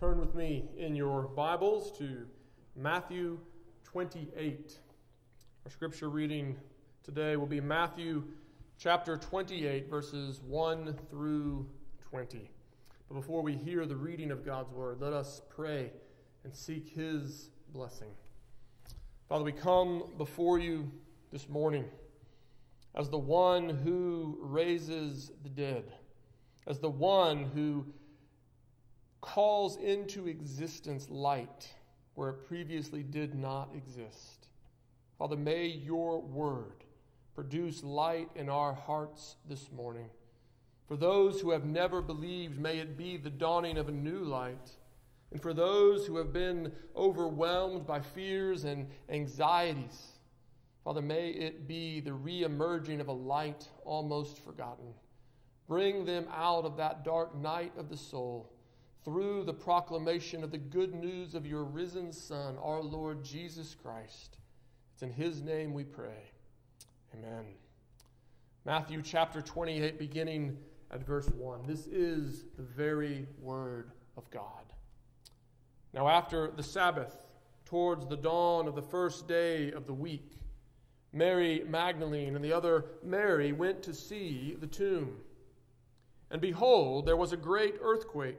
turn with me in your Bibles to Matthew 28. Our scripture reading today will be Matthew chapter 28, verses 1 through 20. But before we hear the reading of God's word, let us pray and seek his blessing. Father, we come before you this morning as the one who raises the dead, as the one who calls into existence light where it previously did not exist. Father, may your word produce light in our hearts this morning. For those who have never believed, may it be the dawning of a new light. And for those who have been overwhelmed by fears and anxieties, Father, may it be the re emerging of a light almost forgotten. Bring them out of that dark night of the soul through the proclamation of the good news of your risen Son, our Lord Jesus Christ. It's in his name we pray. Amen. Matthew chapter 28, beginning at verse 1. This is the very word of God. Now, after the Sabbath, towards the dawn of the first day of the week, Mary Magdalene and the other Mary went to see the tomb. And behold, there was a great earthquake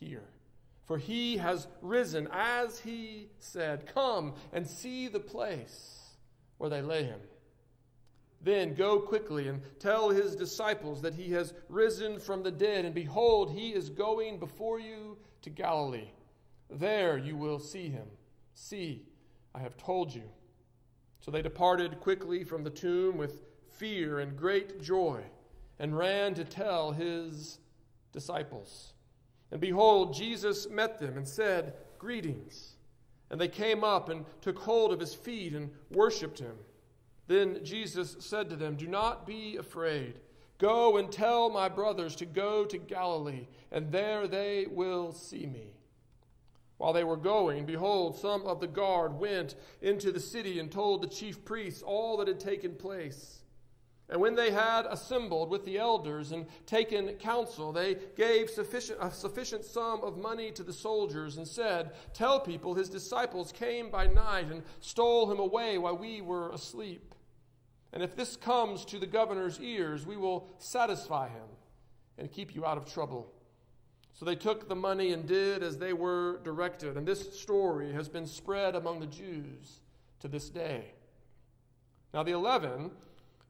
here. For he has risen, as he said, Come and see the place where they lay him. Then go quickly and tell his disciples that he has risen from the dead, and behold, he is going before you to Galilee. There you will see him. See, I have told you. So they departed quickly from the tomb with fear and great joy, and ran to tell his disciples. And behold, Jesus met them and said, Greetings. And they came up and took hold of his feet and worshipped him. Then Jesus said to them, Do not be afraid. Go and tell my brothers to go to Galilee, and there they will see me. While they were going, behold, some of the guard went into the city and told the chief priests all that had taken place. And when they had assembled with the elders and taken counsel, they gave sufficient, a sufficient sum of money to the soldiers and said, Tell people his disciples came by night and stole him away while we were asleep. And if this comes to the governor's ears, we will satisfy him and keep you out of trouble. So they took the money and did as they were directed. And this story has been spread among the Jews to this day. Now the eleven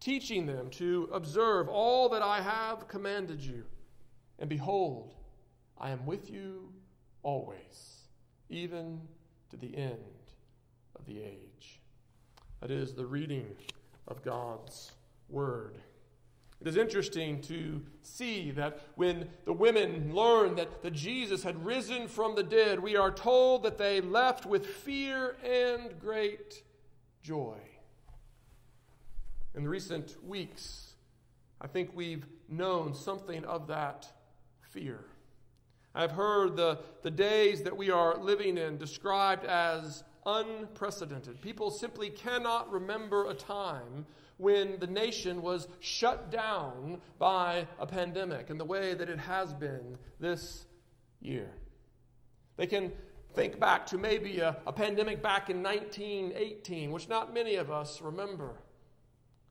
teaching them to observe all that I have commanded you. And behold, I am with you always, even to the end of the age. That is the reading of God's word. It is interesting to see that when the women learned that, Jesus had risen from the dead, we are told that they left with fear and great joy. In recent weeks, I think we've known something of that fear. I've heard the, the days that we are living in described as unprecedented. People simply cannot remember a time when the nation was shut down by a pandemic in the way that it has been this year. They can think back to maybe a, a pandemic back in 1918, which not many of us remember.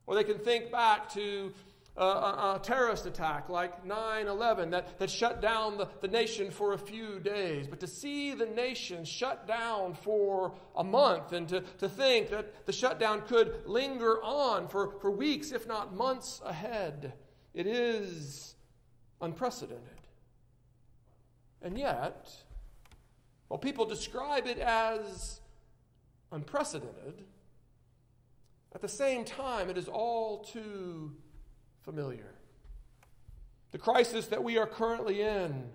Or they can think back to a, a, a terrorist attack like 9 11 that, that shut down the, the nation for a few days. But to see the nation shut down for a month and to, to think that the shutdown could linger on for, for weeks, if not months ahead, it is unprecedented. And yet, while people describe it as unprecedented, at the same time, it is all too familiar. The crisis that we are currently in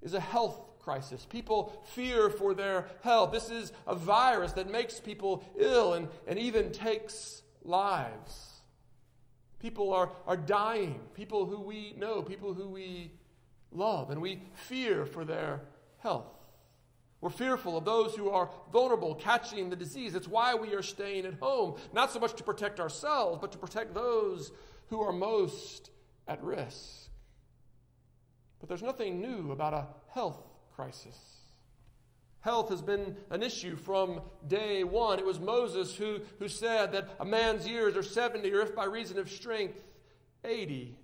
is a health crisis. People fear for their health. This is a virus that makes people ill and, and even takes lives. People are, are dying, people who we know, people who we love, and we fear for their health. We're fearful of those who are vulnerable catching the disease. It's why we are staying at home, not so much to protect ourselves, but to protect those who are most at risk. But there's nothing new about a health crisis. Health has been an issue from day one. It was Moses who, who said that a man's years are 70, or if by reason of strength, 80.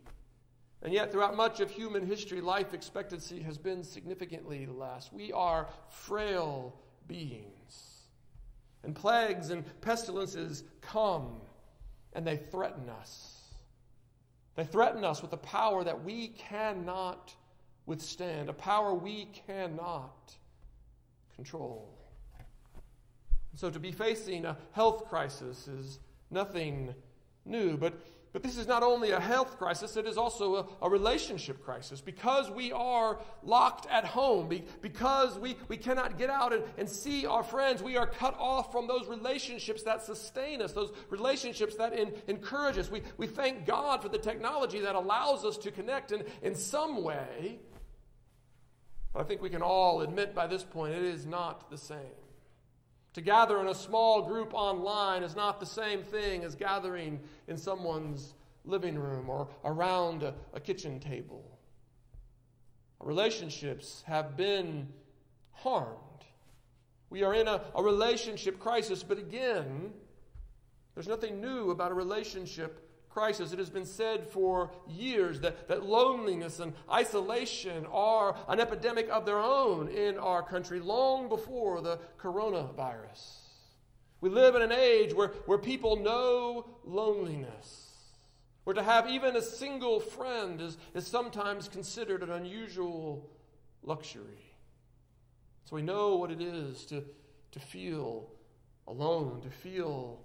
And yet, throughout much of human history, life expectancy has been significantly less. We are frail beings. And plagues and pestilences come and they threaten us. They threaten us with a power that we cannot withstand, a power we cannot control. So, to be facing a health crisis is nothing new, but but this is not only a health crisis, it is also a, a, relationship crisis. Because we are locked at home, be, because we, we cannot get out and, and see our friends, we are cut off from those relationships that sustain us, those relationships that in, encourage us. We, we thank God for the technology that allows us to connect in, in some way. But I think we can all admit by this point it is not the same. To gather in a small group online is not the same thing as gathering in someone's living room or around a, a kitchen table. relationships have been harmed. We are in a, a relationship crisis, but again, there's nothing new about a relationship crisis. It has been said for years that, that loneliness and isolation are an epidemic of their own in our country long before the coronavirus. We live in an age where, where people know loneliness. Where to have even a single friend is, is sometimes considered an unusual luxury. So we know what it is to, to feel alone, to feel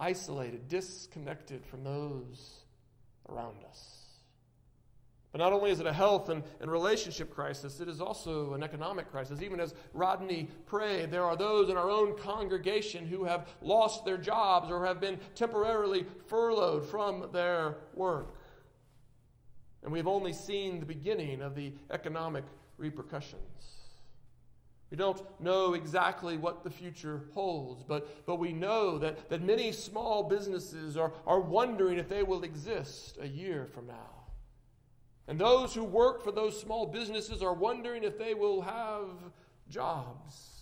isolated, disconnected from those around us. But not only is it a health and, and relationship crisis, it is also an economic crisis. Even as Rodney prayed, there are those in our own congregation who have lost their jobs or have been temporarily furloughed from their work. And we've only seen the beginning of the economic repercussions. We don't know exactly what the future holds, but, but we know that, that many small businesses are, are wondering if they will exist a year from now. And those who work for those small businesses are wondering if they will have jobs.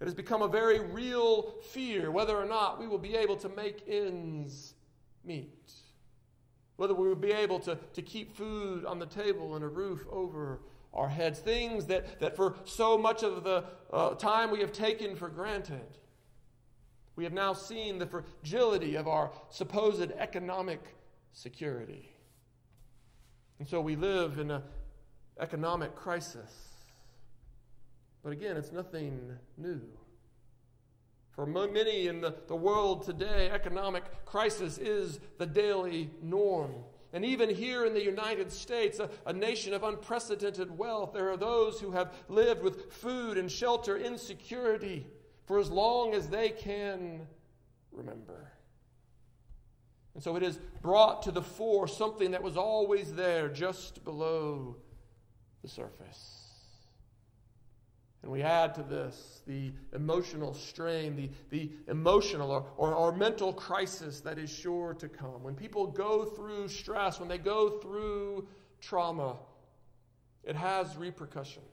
It has become a very real fear whether or not we will be able to make ends meet, whether we will be able to, to keep food on the table and a roof over our heads, things that, that for so much of the uh, time we have taken for granted. We have now seen the fragility of our supposed economic security. And so we live in an economic crisis. But again, it's nothing new. For many in the, the world today, economic crisis is the daily norm. And even here in the United States, a, a, nation of unprecedented wealth, there are those who have lived with food and shelter insecurity for as long as they can remember. And so it has brought to the fore something that was always there just below the surface. And we add to this the emotional strain, the, the emotional or, or, or, mental crisis that is sure to come. When people go through stress, when they go through trauma, it has repercussions.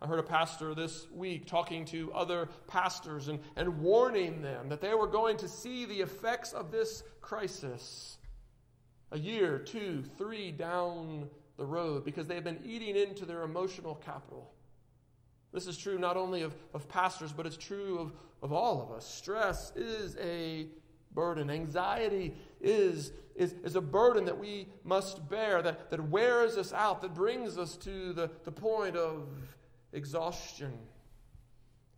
I heard a pastor this week talking to other pastors and, and warning them that they were going to see the effects of this crisis a year, two, three down the road because they have been eating into their emotional capital. This is true not only of, of pastors, but it's true of, of all of us. Stress is a burden. Anxiety is, is, is a burden that we must bear, that, that wears us out, that brings us to the, the point of exhaustion.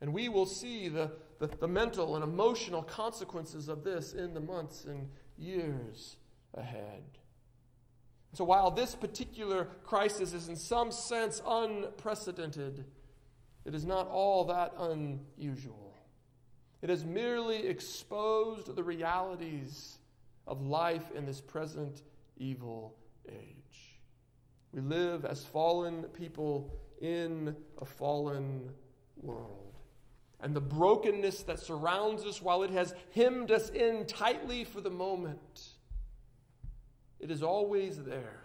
And we will see the, the, the mental and emotional consequences of this in the months and years ahead. So while this particular crisis is in some sense unprecedented, it is not all that unusual. It has merely exposed the realities of life in this present evil age. We live as fallen people in a fallen world. And the brokenness that surrounds us, while it has hemmed us in tightly for the moment, it is always there.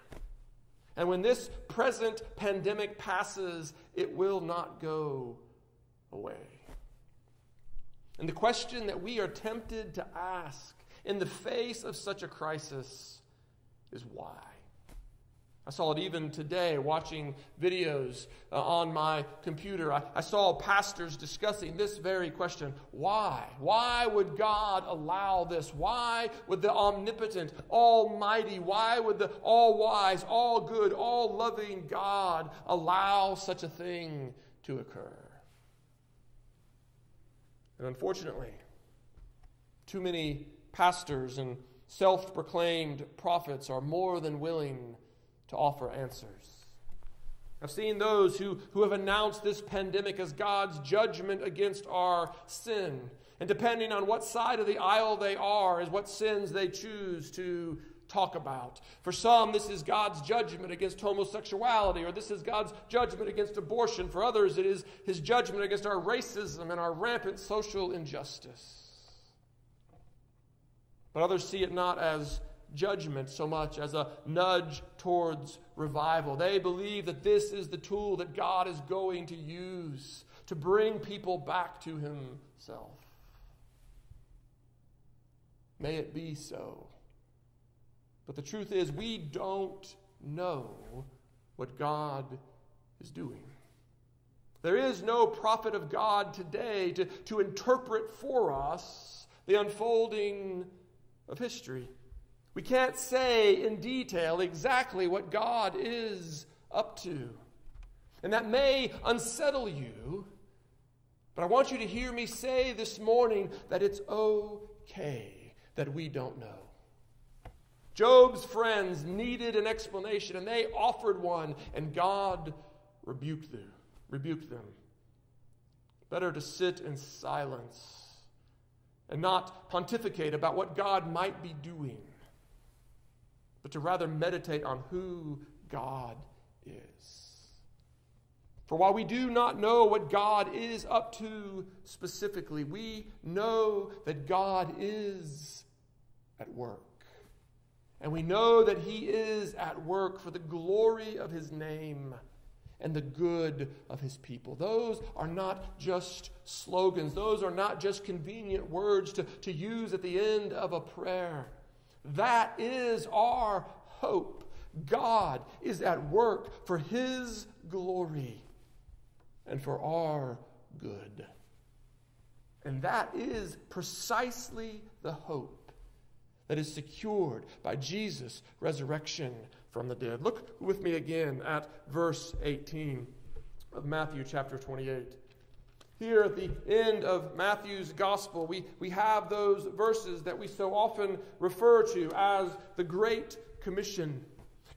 And when this present pandemic passes, it will not go away. And the question that we are tempted to ask in the face of such a crisis is why? I saw it even today watching videos uh, on my computer. I, I saw pastors discussing this very question why? Why would God allow this? Why would the omnipotent, almighty, why would the all wise, all good, all loving God allow such a thing to occur? And unfortunately, too many pastors and self proclaimed prophets are more than willing to offer answers. I've seen those who, who have announced this pandemic as God's judgment against our sin. And depending on what side of the aisle they are, is what sins they choose to talk about. For some, this is God's judgment against homosexuality, or this is God's judgment against abortion. For others, it is his judgment against our racism and our rampant social injustice. But others see it not as judgment so much as a nudge towards revival. They believe that this is the tool that God is going to use to bring people back to Himself. May it be so. But the truth is, we don't know what God is doing. There is no prophet of God today to, to interpret for us the unfolding of history. We can't say in detail exactly what God is up to. And that may unsettle you, but I want you to hear me say this morning that it's okay that we don't know. Job's friends needed an explanation, and they offered one, and God rebuked them. Rebuked them. Better to sit in silence and not pontificate about what God might be doing but to rather meditate on who God is. For while we do not know what God is up to specifically, we know that God is at work. And we know that He is at work for the glory of His name and the good of His people. Those are not just slogans, those are not just convenient words to, to use at the end of a prayer. That is our hope. God is at work for His glory and for our good. And that is precisely the hope that is secured by Jesus' resurrection from the dead. Look with me again at verse 18 of Matthew chapter 28. Here at the end of Matthew's gospel, we, we have those verses that we so often refer to as the Great Commission.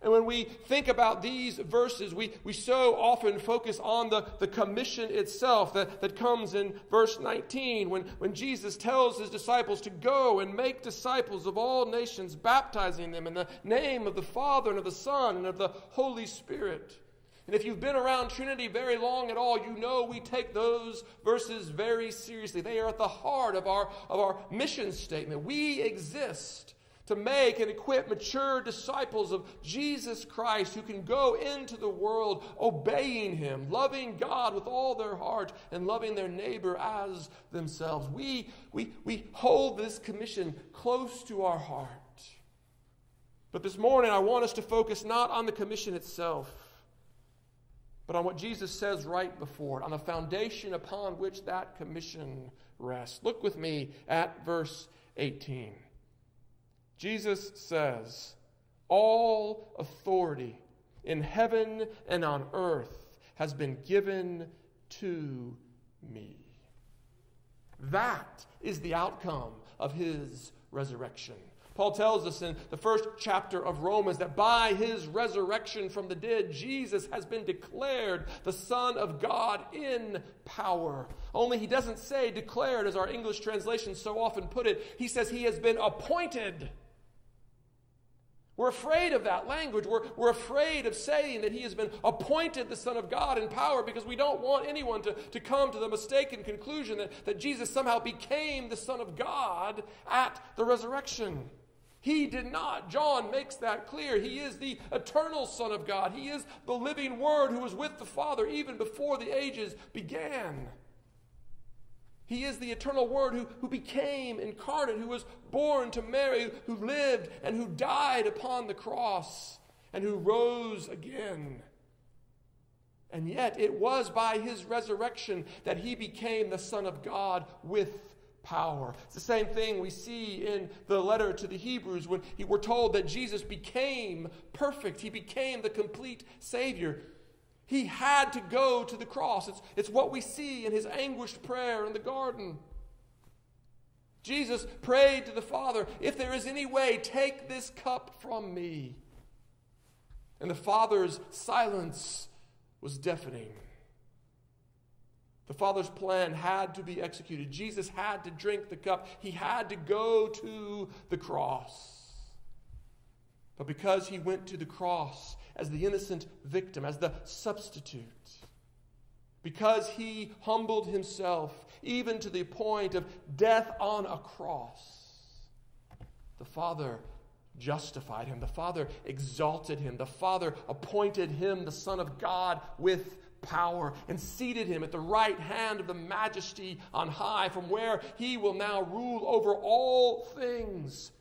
And when we think about these verses, we, we so often focus on the, the commission itself that, that comes in verse 19 when, when Jesus tells his disciples to go and make disciples of all nations, baptizing them in the name of the Father and of the Son and of the Holy Spirit. And if you've been around Trinity very long at all, you know we take those verses very seriously. They are at the heart of our, of our mission statement. We exist to make and equip mature disciples of Jesus Christ who can go into the world obeying Him, loving God with all their heart, and loving their neighbor as themselves. We, we, we hold this commission close to our heart. But this morning, I want us to focus not on the commission itself, but on what Jesus says right before it, on the foundation upon which that commission rests. Look with me at verse 18. Jesus says, All authority in heaven and on earth has been given to me. That is the outcome of his resurrection. Paul tells us in the first chapter of Romans that by his resurrection from the dead, Jesus has been declared the Son of God in power. Only he doesn't say declared as our English translations so often put it. He says he has been appointed. We're afraid of that language. We're, we're afraid of saying that he has been appointed the Son of God in power because we don't want anyone to, to come to the mistaken conclusion that, that Jesus somehow became the Son of God at the resurrection. He did not. John makes that clear. He is the eternal Son of God. He is the living Word who was with the Father even before the ages began. He is the eternal Word who, who became incarnate, who was born to Mary, who lived and who died upon the cross, and who rose again. And yet, it was by his resurrection that he became the Son of God with power. It's the same thing we see in the letter to the Hebrews when he, we're told that Jesus became perfect, he became the complete Savior. He had to go to the cross. It's, it's what we see in his anguished prayer in the garden. Jesus prayed to the Father, If there is any way, take this cup from me. And the Father's silence was deafening. The Father's plan had to be executed. Jesus had to drink the cup, he had to go to the cross. But because he went to the cross as the innocent victim, as the substitute, because he humbled himself even to the point of death on a cross, the Father justified him. The Father exalted him. The Father appointed him the Son of God with power and seated him at the right hand of the majesty on high, from where he will now rule over all things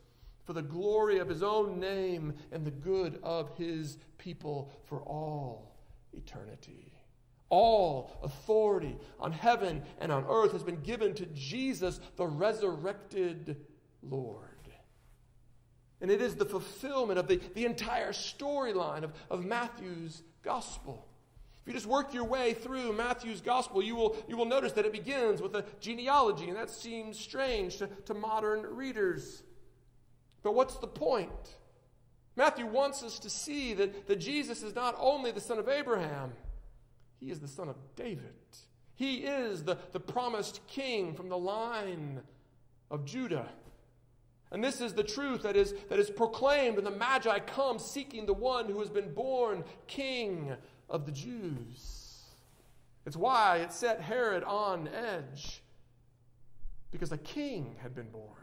for the glory of his own name and the good of his people for all eternity. All authority on heaven and on earth has been given to Jesus, the resurrected Lord. And it is the fulfillment of the, the entire storyline of, of Matthew's gospel. If you just work your way through Matthew's gospel, you will, you will notice that it begins with a genealogy, and that seems strange to, to modern readers. But what's the point? Matthew wants us to see that, that Jesus is not only the son of Abraham, he is the son of David. He is the, the promised king from the line of Judah. And this is the truth that is, that is proclaimed when the Magi come seeking the one who has been born king of the Jews. It's why it set Herod on edge, because a king had been born.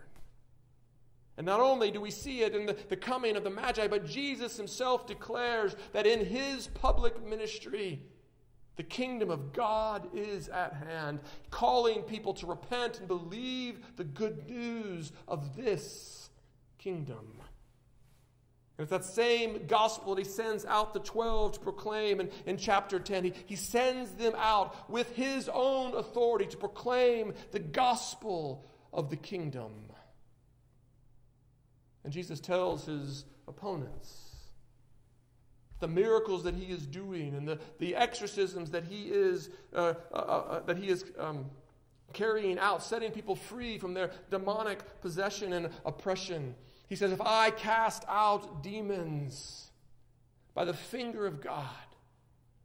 And not only do we see it in the, the coming of the Magi, but Jesus himself declares that in his public ministry, the kingdom of God is at hand, calling people to repent and believe the good news of this kingdom. And it's that same gospel that he sends out the 12 to proclaim in, in chapter 10. He, he sends them out with his own authority to proclaim the gospel of the kingdom. And Jesus tells his opponents the miracles that he is doing and the, the exorcisms that he is, uh, uh, uh, that he is um, carrying out, setting people free from their demonic possession and oppression he says, If I cast out demons by the finger of God,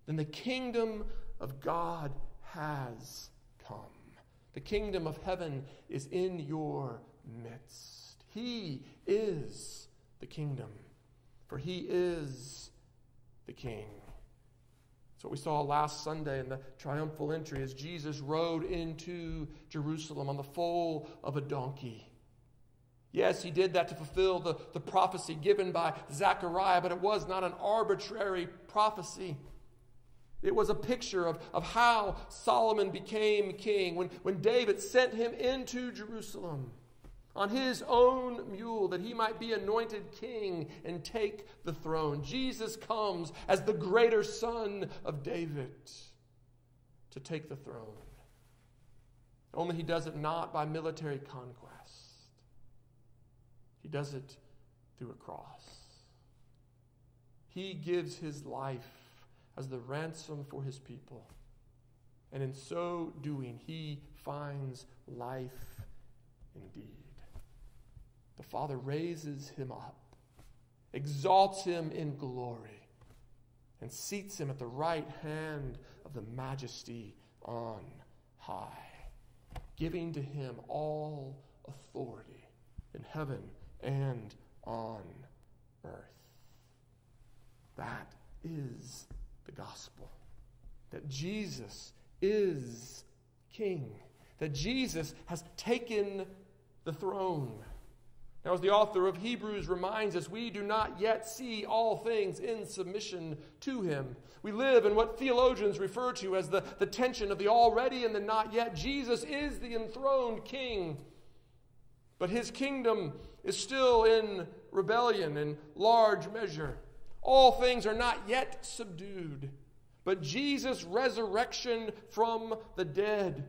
then the kingdom of God has come. The kingdom of heaven is in your midst. He is the kingdom, for he is the king. That's what we saw last Sunday in the triumphal entry as Jesus rode into Jerusalem on the foal of a donkey. Yes, he did that to fulfill the, the prophecy given by Zechariah, but it was not an arbitrary prophecy. It was a picture of, of how Solomon became king when, when David sent him into Jerusalem on his own mule that he might be anointed king and take the throne. Jesus comes as the greater son of David to take the throne. Only he does it not by military conquest, he does it through a cross. He gives his life as the ransom for his people. And in so doing, he finds life indeed. The Father raises him up, exalts him in glory, and seats him at the right hand of the majesty on high, giving to him all authority in heaven and on earth. That is the gospel. That Jesus is king. That Jesus has taken the throne. Now, as the author of Hebrews reminds us, we do not yet see all things in submission to him. We live in what theologians refer to as the, the tension of the already and the not yet. Jesus is the enthroned king, but his kingdom is still in rebellion in large measure. All things are not yet subdued. But Jesus' resurrection from the dead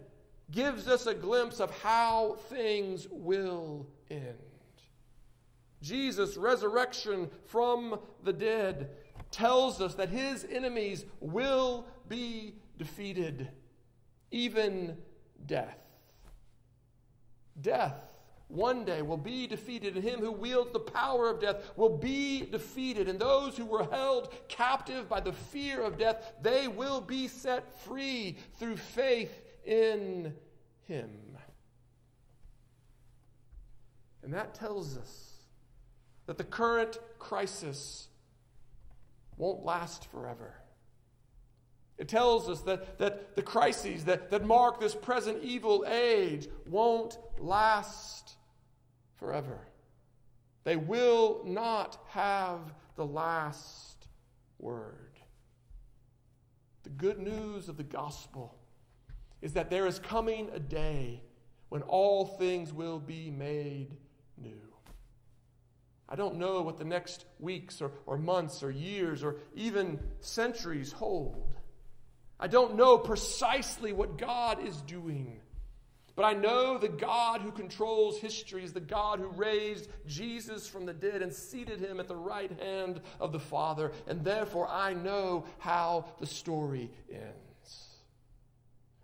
gives us a glimpse of how things will end. Jesus' resurrection from the dead tells us that his enemies will be defeated, even death. Death one day will be defeated, and him who wields the power of death will be defeated. And those who were held captive by the fear of death, they will be set free through faith in him. And that tells us that the current crisis won't last forever. It tells us that, that the crises that, that mark this present evil age won't last forever. They will not have the last word. The good news of the gospel is that there is coming a day when all things will be made new. I don't know what the next weeks or, or months or years or even centuries hold. I don't know precisely what God is doing. But I know the God who controls history is the God who raised Jesus from the dead and seated him at the right hand of the Father. And therefore, I know how the story ends.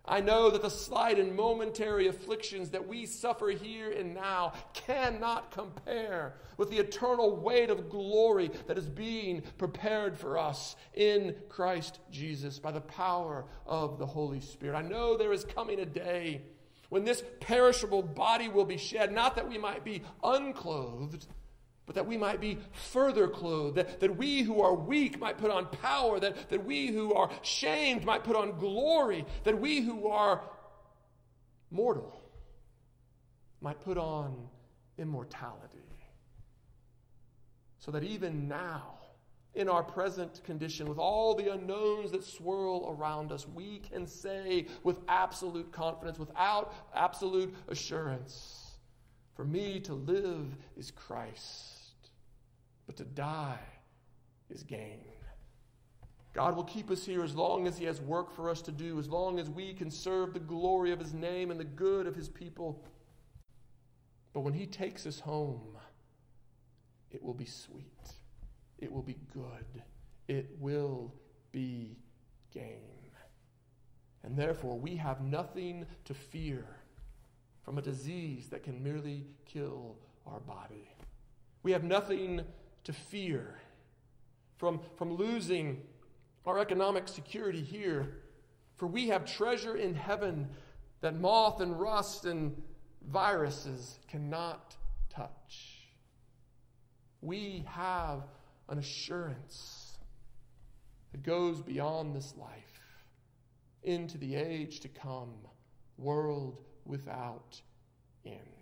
I know that the slight and momentary afflictions that we suffer here and now cannot compare with the eternal weight of glory that is being prepared for us in Christ Jesus by the power of the Holy Spirit. I know there is coming a day when this perishable body will be shed, not that we might be unclothed, but that we might be further clothed, that, that we who are weak might put on power, that, that we who are shamed might put on glory, that we who are mortal might put on immortality. So that even now, in our present condition, with all the unknowns that swirl around us, we can say with absolute confidence, without absolute assurance, for me to live is Christ, but to die is gain. God will keep us here as long as He has work for us to do, as long as we can serve the glory of His name and the good of His people. But when He takes us home, it will be sweet. It will be good. It will be gain. And therefore, we have nothing to fear from a disease that can merely kill our body. We have nothing to fear from, from losing our economic security here, for we have treasure in heaven that moth and rust and viruses cannot touch. We have an assurance that goes beyond this life into the age to come, world without end.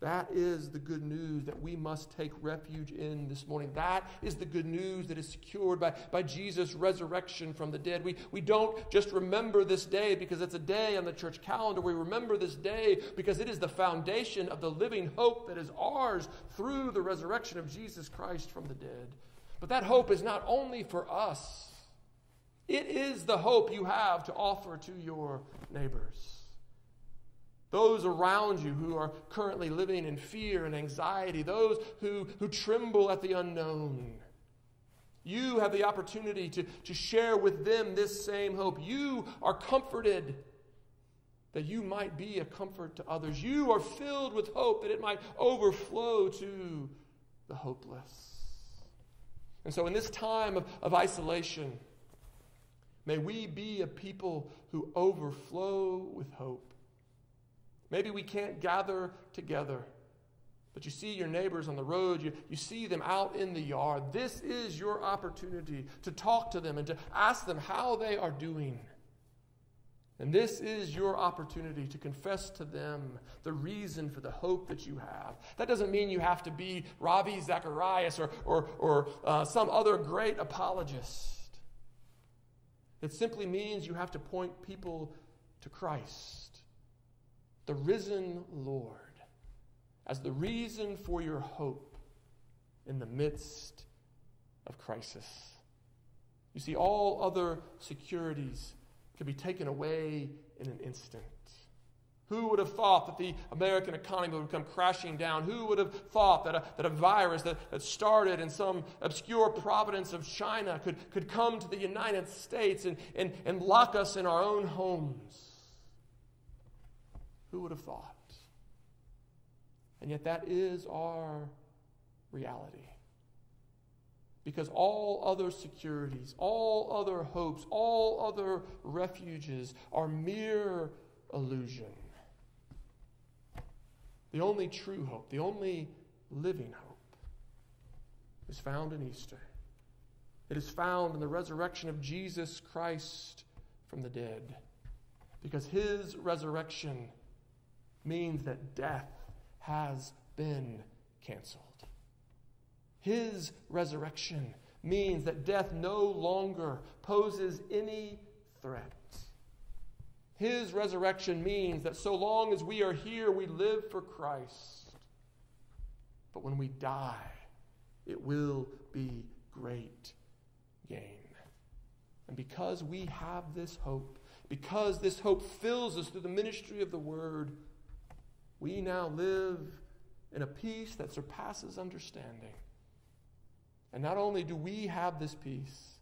That is the good news that we must take refuge in this morning. That is the good news that is secured by, by Jesus' resurrection from the dead. We, we don't just remember this day because it's a day on the church calendar. We remember this day because it is the foundation of the living hope that is ours through the resurrection of Jesus Christ from the dead. But that hope is not only for us, it is the hope you have to offer to your neighbors those around you who are currently living in fear and anxiety, those who, who tremble at the unknown. You have the opportunity to, to share with them this same hope. You are comforted that you might be a comfort to others. You are filled with hope that it might overflow to the hopeless. And so, in this time of, of isolation, may we be a people who overflow with hope. Maybe we can't gather together, but you see your neighbors on the road, you, you see them out in the yard. This is your opportunity to talk to them and to ask them how they are doing. And this is your opportunity to confess to them the reason for the hope that you have. That doesn't mean you have to be Ravi Zacharias or, or, or uh, some other great apologist. It simply means you have to point people to Christ the risen Lord as the reason for your hope in the midst of crisis. You see, all other securities can be taken away in an instant. Who would have thought that the American economy would come crashing down? Who would have thought that a, that a virus that, that started in some obscure province of China could, could come to the United States and, and, and lock us in our own homes? Who would have thought? And yet, that is our reality. Because all other securities, all other hopes, all other refuges are mere illusion. The only true hope, the only living hope, is found in Easter. It is found in the resurrection of Jesus Christ from the dead. Because his resurrection means that death has been canceled. His resurrection means that death no longer poses any threat. His resurrection means that so long as we are here, we live for Christ. But when we die, it will be great gain. And because we have this hope, because this hope fills us through the ministry of the Word, we now live in a peace that surpasses understanding. And not only do we have this peace,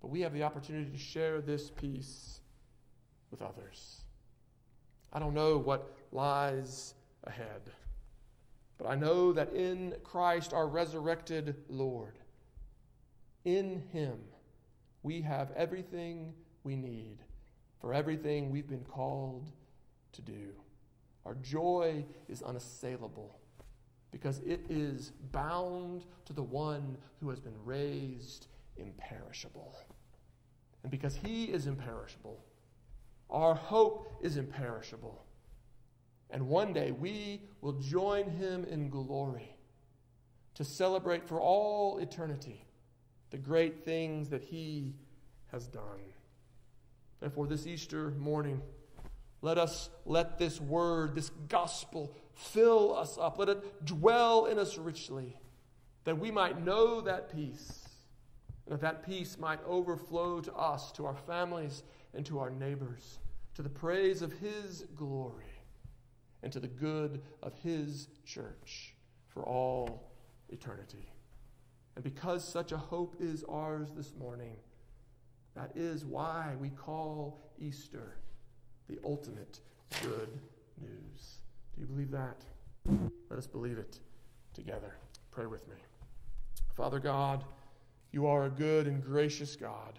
but we have the opportunity to share this peace with others. I don't know what lies ahead, but I know that in Christ, our resurrected Lord, in Him, we have everything we need for everything we've been called to do. Our joy is unassailable because it is bound to the one who has been raised imperishable. And because he is imperishable, our hope is imperishable. And one day we will join him in glory to celebrate for all eternity the great things that he has done. Therefore, this Easter morning, let us let this word, this gospel, fill us up. Let it dwell in us richly, that we might know that peace, and that that peace might overflow to us, to our families, and to our neighbors, to the praise of His glory, and to the good of His church for all eternity. And because such a hope is ours this morning, that is why we call Easter the ultimate good news. Do you believe that? Let us believe it together. Pray with me. Father God, you are a good and gracious God.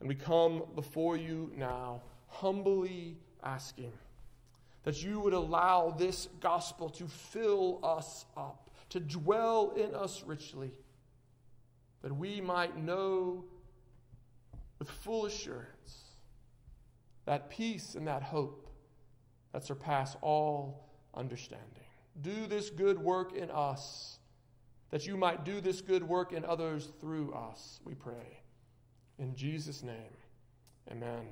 And we come before you now, humbly asking that you would allow this gospel to fill us up, to dwell in us richly, that we might know with full assurance that peace and that hope that surpass all understanding. do this good work in us, that you might do this good work in others through us, we pray. In Jesus' name, amen.